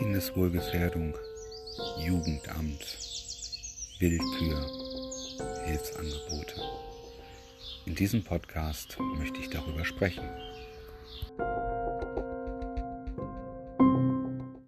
Kindeswohlgefährdung, Jugendamt, Willkür, Hilfsangebote. In diesem Podcast möchte ich darüber sprechen.